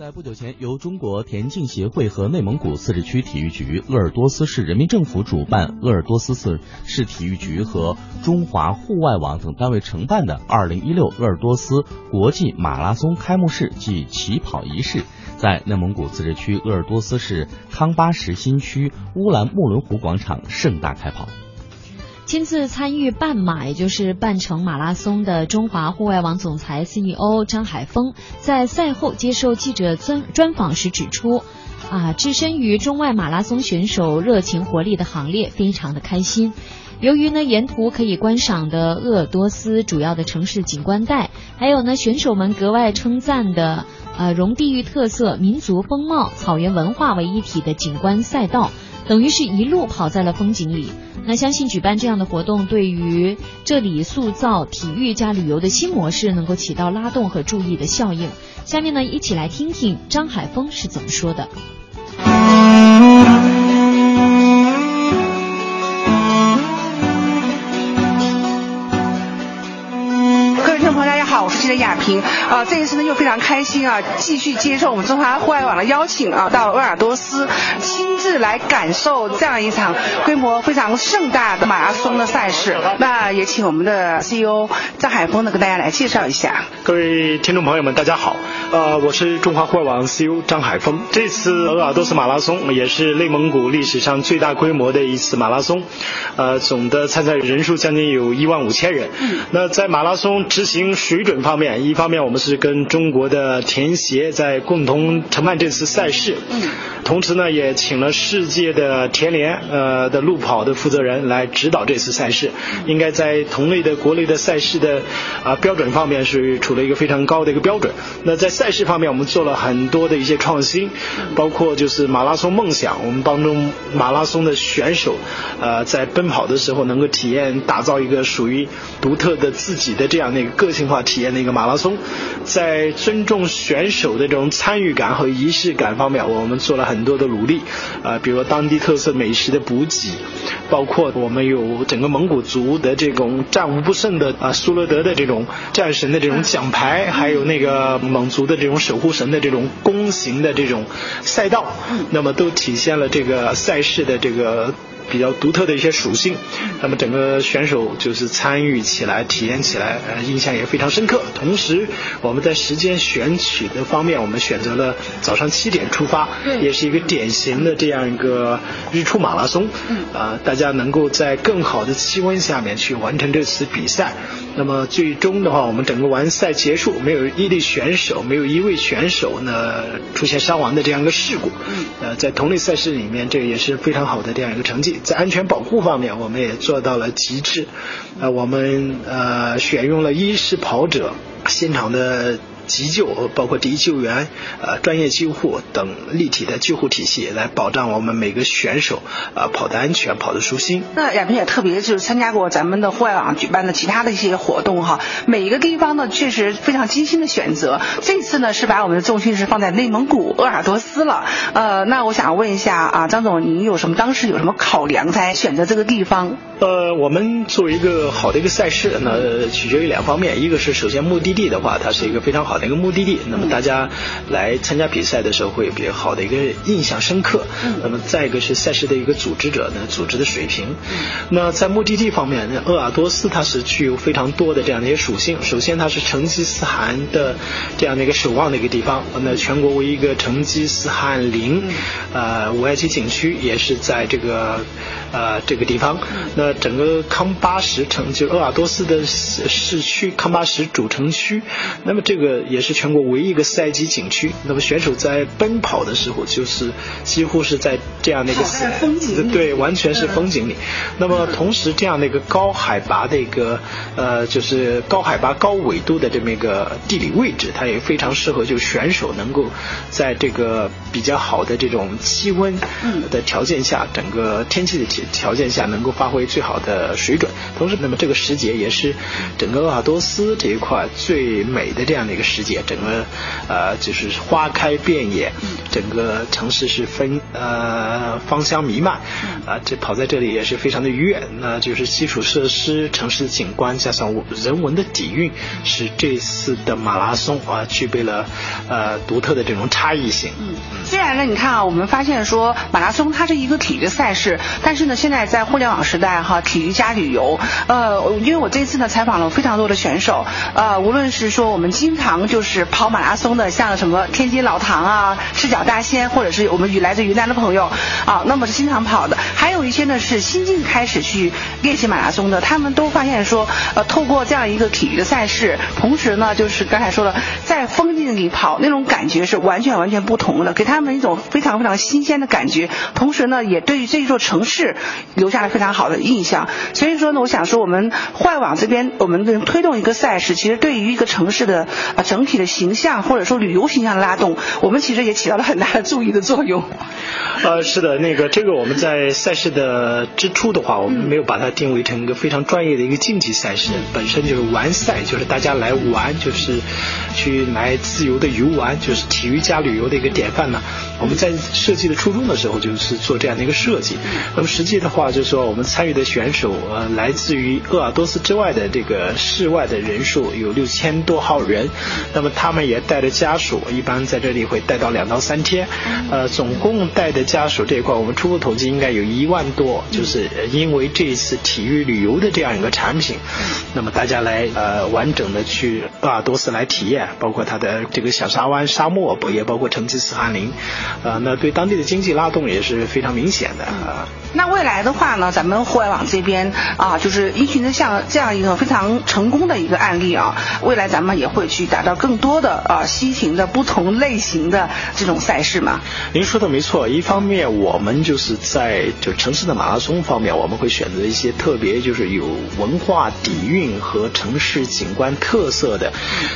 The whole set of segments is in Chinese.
在不久前，由中国田径协会和内蒙古自治区体育局、鄂尔多斯市人民政府主办，鄂尔多斯市市体育局和中华户外网等单位承办的2016鄂尔多斯国际马拉松开幕式暨起跑仪式，在内蒙古自治区鄂尔多斯市康巴什新区乌兰木伦湖广场盛大开跑。亲自参与半马，也就是半程马拉松的中华户外网总裁 CEO 张海峰，在赛后接受记者专专访时指出，啊，置身于中外马拉松选手热情活力的行列，非常的开心。由于呢，沿途可以观赏的鄂尔多斯主要的城市景观带，还有呢，选手们格外称赞的，呃，融地域特色、民族风貌、草原文化为一体的景观赛道。等于是一路跑在了风景里。那相信举办这样的活动，对于这里塑造体育加旅游的新模式，能够起到拉动和注意的效应。下面呢，一起来听听张海峰是怎么说的。啊，这一次呢又非常开心啊，继续接受我们中华户外网的邀请啊，到鄂尔多斯亲自来感受这样一场规模非常盛大的马拉松的赛事。那也请我们的 CEO 张海峰呢跟大家来介绍一下。各位听众朋友们，大家好，呃，我是中华户外网 CEO 张海峰。这次鄂尔多斯马拉松也是内蒙古历史上最大规模的一次马拉松，呃，总的参赛人数将近有一万五千人。那在马拉松执行水准。方面，一方面我们是跟中国的田协在共同承办这次赛事，嗯，同时呢也请了世界的田联呃的路跑的负责人来指导这次赛事，应该在同类的国内的赛事的啊标准方面是处了一个非常高的一个标准。那在赛事方面，我们做了很多的一些创新，包括就是马拉松梦想，我们帮助马拉松的选手呃在奔跑的时候能够体验打造一个属于独特的自己的这样的一个个性化体验。的一个马拉松，从在尊重选手的这种参与感和仪式感方面，我们做了很多的努力。啊，比如当地特色美食的补给，包括我们有整个蒙古族的这种战无不胜的啊苏勒德的这种战神的这种奖牌，还有那个蒙族的这种守护神的这种弓形的这种赛道，那么都体现了这个赛事的这个。比较独特的一些属性，那么整个选手就是参与起来、体验起来，呃，印象也非常深刻。同时，我们在时间选取的方面，我们选择了早上七点出发，也是一个典型的这样一个日出马拉松。啊，大家能够在更好的气温下面去完成这次比赛。那么最终的话，我们整个完赛结束，没有一例选手，没有一位选手呢出现伤亡的这样一个事故。呃，在同类赛事里面，这也是非常好的这样一个成绩。在安全保护方面，我们也做到了极致。呃，我们呃选用了一是跑者现场的。急救包括第一救援、呃专业救护等立体的救护体系，来保障我们每个选手啊跑的安全、跑的舒心。那亚平也特别就是参加过咱们的户外网举办的其他的一些活动哈，每一个地方呢确实非常精心的选择。这次呢是把我们的重心是放在内蒙古鄂尔多斯了。呃，那我想问一下啊，张总，您有什么当时有什么考量才选择这个地方？呃，我们作为一个好的一个赛事，那取决于两方面，一个是首先目的地的话，它是一个非常好。哪个目的地？那么大家来参加比赛的时候会有比较好的一个印象深刻。那么再一个是赛事的一个组织者呢，组织的水平。那在目的地方面，鄂尔多斯它是具有非常多的这样的一些属性。首先，它是成吉思汗的这样的一个守望的一个地方。那全国唯一一个成吉思汗陵，呃，五 A 级景区也是在这个呃这个地方。那整个康巴什城，就鄂尔多斯的市市区康巴什主城区。那么这个也是全国唯一一个赛级景区。那么选手在奔跑的时候，就是几乎是在这样的一个风景对，完全是风景里。那么同时这样的一个高海拔的一个呃，就是高海拔高纬度的这么一个地理位置，它也非常适合就选手能够在这个比较好的这种气温的条件下，整个天气的条条件下能够发挥最好的水准。同时，那么这个时节也是整个鄂尔多斯这一块最美的这样的一个。世界，整个呃就是花开遍野，整个城市是芬呃芳香弥漫，啊这跑在这里也是非常的愉悦。那就是基础设施、城市景观加上人文的底蕴，使这次的马拉松啊具备了呃独特的这种差异性。嗯，虽然呢，你看啊，我们发现说马拉松它是一个体育赛事，但是呢，现在在互联网时代哈，体育加旅游，呃，因为我这次呢采访了非常多的选手，呃，无论是说我们经常就是跑马拉松的，像什么天津老唐啊、赤脚大仙，或者是我们来自云南的朋友啊，那么是经常跑的，还有一些呢是新近开始去练习马拉松的，他们都发现说，呃，透过这样一个体育的赛事，同时呢，就是刚才说的，在风景里跑那种感觉是完全完全不同的，给他们一种非常非常新鲜的感觉，同时呢，也对于这座城市留下了非常好的印象。所以说呢，我想说，我们换网这边，我们推动一个赛事，其实对于一个城市的啊整体的形象或者说旅游形象的拉动，我们其实也起到了很大的注意的作用。呃，是的，那个这个我们在赛事的之初的话，我们没有把它定位成一个非常专业的一个竞技赛事，本身就是玩赛，就是大家来玩，就是去来自由的游玩，就是体育加旅游的一个典范呢。我们在设计的初衷的时候，就是做这样的一个设计。那么实际的话，就是说我们参与的选手，呃，来自于鄂尔多斯之外的这个室外的人数有六千多号人。那么他们也带着家属，一般在这里会待到两到三天。呃，总共带的家属这一块，我们初步统计应该有一万多。就是因为这一次体育旅游的这样一个产品，那么大家来呃完整的去鄂尔多斯来体验，包括它的这个小沙湾沙漠，不也包括成吉思汗陵。呃，那对当地的经济拉动也是非常明显的啊。那未来的话呢，咱们互联网这边啊，就是依循着像这样一个非常成功的一个案例啊，未来咱们也会去打造更多的啊新型的不同类型的这种赛事嘛。您说的没错，一方面我们就是在就城市的马拉松方面，我们会选择一些特别就是有文化底蕴和城市景观特色的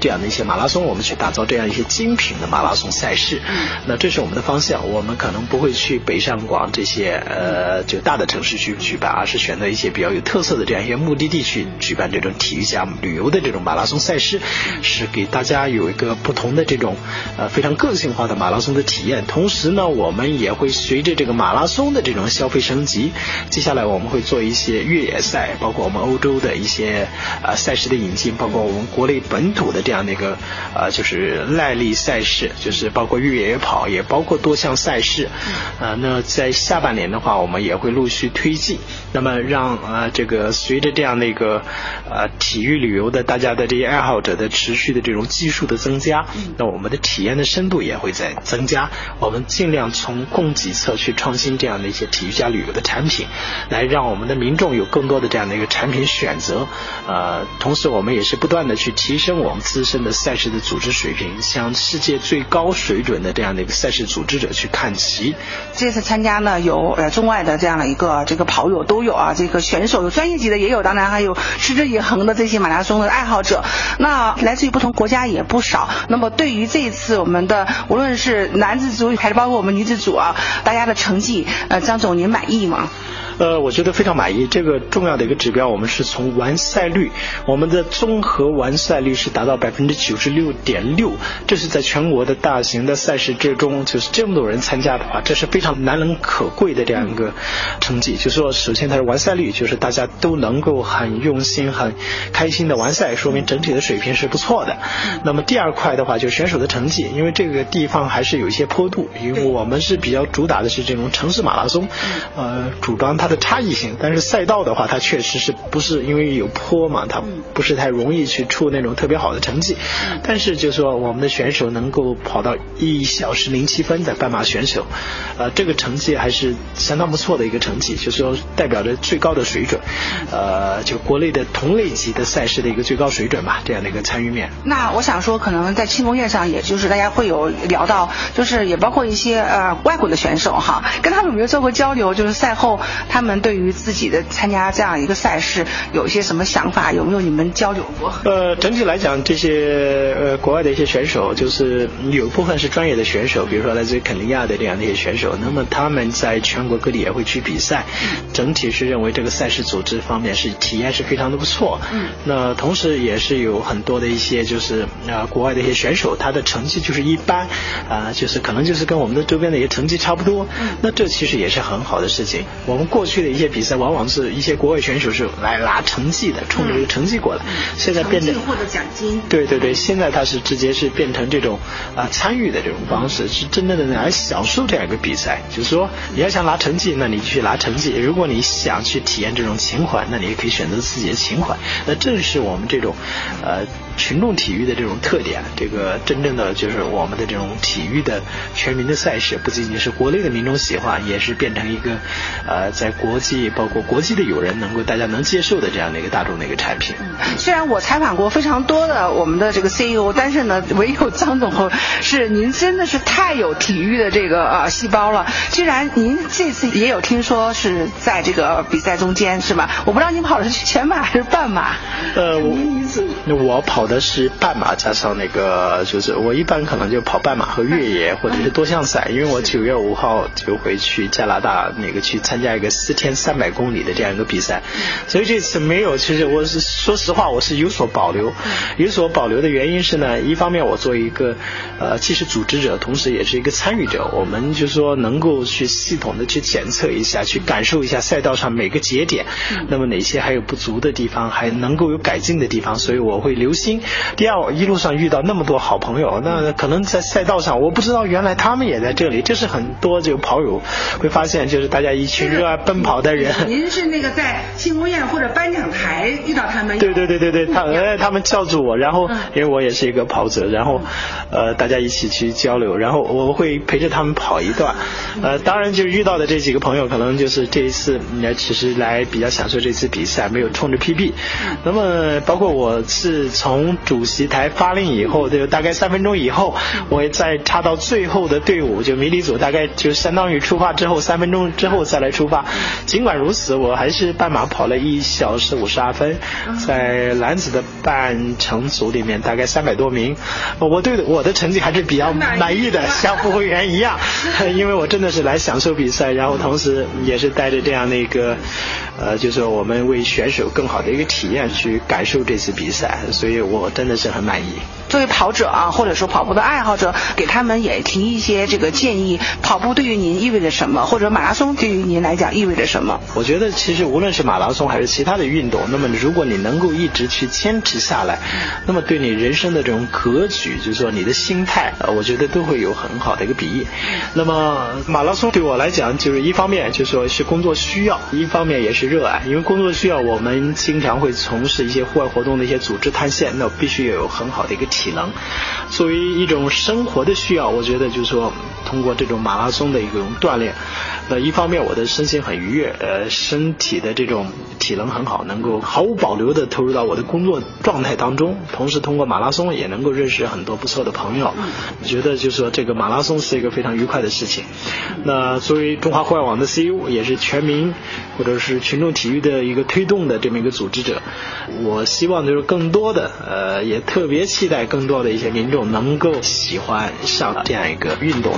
这样的一些马拉松，我们去打造这样一些精品的马拉松赛事。那这是我们的方向，我们可能不会去北上广这些呃。就大的城市去举办，而是选择一些比较有特色的这样一些目的地去举办这种体育项目旅游的这种马拉松赛事，是给大家有一个不同的这种呃非常个性化的马拉松的体验。同时呢，我们也会随着这个马拉松的这种消费升级，接下来我们会做一些越野赛，包括我们欧洲的一些呃赛事的引进，包括我们国内本土的这样的一个呃就是耐力赛事，就是包括越野跑，也包括多项赛事。呃，那在下半年的话，我们也会陆续推进，那么让啊这个随着这样的一个呃体育旅游的大家的这些爱好者的持续的这种技术的增加，那我们的体验的深度也会在增加。我们尽量从供给侧去创新这样的一些体育加旅游的产品，来让我们的民众有更多的这样的一个产品选择。呃，同时我们也是不断的去提升我们自身的赛事的组织水平，向世界最高水准的这样的一个赛事组组织者去看齐。这次参加呢有呃中外的。这样的一个这个跑友都有啊，这个选手有专业级的也有，当然还有持之以恒的这些马拉松的爱好者。那来自于不同国家也不少。那么对于这一次我们的无论是男子组还是包括我们女子组啊，大家的成绩，呃，张总您满意吗？呃，我觉得非常满意。这个重要的一个指标，我们是从完赛率，我们的综合完赛率是达到百分之九十六点六，这是在全国的大型的赛事之中，就是这么多人参加的话，这是非常难能可贵的这样一个成绩。就是说，首先它是完赛率，就是大家都能够很用心、很开心的完赛，说明整体的水平是不错的。那么第二块的话，就是选手的成绩，因为这个地方还是有一些坡度，因为我们是比较主打的是这种城市马拉松，呃，主张它。的差异性，但是赛道的话，它确实是不是因为有坡嘛，它不是太容易去出那种特别好的成绩。但是就说我们的选手能够跑到一小时零七分的半马选手，呃，这个成绩还是相当不错的一个成绩，就是说代表着最高的水准，呃，就国内的同类级的赛事的一个最高水准吧，这样的一个参与面。那我想说，可能在庆功宴上，也就是大家会有聊到，就是也包括一些呃外国的选手哈，跟他们有没有做过交流？就是赛后他。他们对于自己的参加这样一个赛事有一些什么想法？有没有你们交流过？呃，整体来讲，这些呃国外的一些选手，就是有一部分是专业的选手，比如说来自于肯尼亚的这样的一些选手，那么他们在全国各地也会去比赛。整体是认为这个赛事组织方面是体验是非常的不错。嗯。那同时也是有很多的一些就是啊国外的一些选手，他的成绩就是一般，啊就是可能就是跟我们的周边的一些成绩差不多。嗯。那这其实也是很好的事情。我们过去的一些比赛，往往是一些国外选手是来拿成绩的，冲着这个成绩过来。现在变成获得奖金。对对对，现在他是直接是变成这种啊参与的这种方式，是真正的来享受这样一个比赛。就是说，你要想拿成绩，那你去拿成绩；如果你想去体验这种情怀，那你也可以选择自己的情怀。那正是我们这种呃群众体育的这种特点。这个真正的就是我们的这种体育的全民的赛事，不仅仅是国内的民众喜欢，也是变成一个呃在国际包括国际的友人能够大家能接受的这样的一个大众的一个产品。嗯虽然我采访过非常多的我们的这个 CEO，但是呢，唯有张总是您真的是太有体育的这个呃细胞了。既然您这次也有听说是在这个比赛中间是吧？我不知道您跑的是全马还是半马。呃，我我跑的是半马加上那个，就是我一般可能就跑半马和越野或者是多项赛，因为我九月五号就会去加拿大那个去参加一个四天三百公里的这样一个比赛，所以这次没有。其实我是说实话，我是有所保留。有所保留的原因是呢，一方面我作为一个呃既是组织者，同时也是一个参与者，我们就说能够去系统的去检测一下，去感受一下赛道上每个节点，那么哪些还有不足的地方，还能够有改进的地方，所以我会留心。第二，一路上遇到那么多好朋友，那可能在赛道上，我不知道原来他们也在这里，这是很多这个跑友会发现，就是大家一群热爱奔跑的人。您是那个在庆功宴或者颁奖台遇到他们？对对对对对，他哎他们叫住我，然后因为我也是一个跑者，然后呃大家一起去交流，然后我会陪着他们跑一段。呃，当然就是遇到的这几个朋友，可能就是这一次来其实来比较享受这次比赛，没有冲着 PB。那么包括我是从主席台发令以后，就大概三分钟以后，我也再插到最后的队伍，就迷你组，大概就相当于出发之后三分钟之后再来出发。尽管如此，我还是半马跑了一小时五十二分，在男子的半程组里面大概三百多名，我对我的成绩还是比较满意的，像副会员一样，因为我真的是来享受比赛，然后同时也是带着这样的一个。呃，就是我们为选手更好的一个体验去感受这次比赛，所以我真的是很满意。作为跑者啊，或者说跑步的爱好者，给他们也提一些这个建议：跑步对于您意味着什么，或者马拉松对于您来讲意味着什么？我觉得其实无论是马拉松还是其他的运动，那么如果你能够一直去坚持下来，那么对你人生的这种格局，就是说你的心态，呃，我觉得都会有很好的一个裨益。那么马拉松对我来讲，就是一方面就说是工作需要，一方面也是。热爱，因为工作需要，我们经常会从事一些户外活动的一些组织探险，那必须要有很好的一个体能。作为一种生活的需要，我觉得就是说，通过这种马拉松的一种锻炼，那一方面我的身心很愉悦，呃，身体的这种体能很好，能够毫无保留的投入到我的工作状态当中。同时通过马拉松也能够认识很多不错的朋友。我觉得就是说，这个马拉松是一个非常愉快的事情。那作为中华户外网的 CEO，也是全民或者是。群众体育的一个推动的这么一个组织者，我希望就是更多的，呃，也特别期待更多的一些民众能够喜欢上这样一个运动。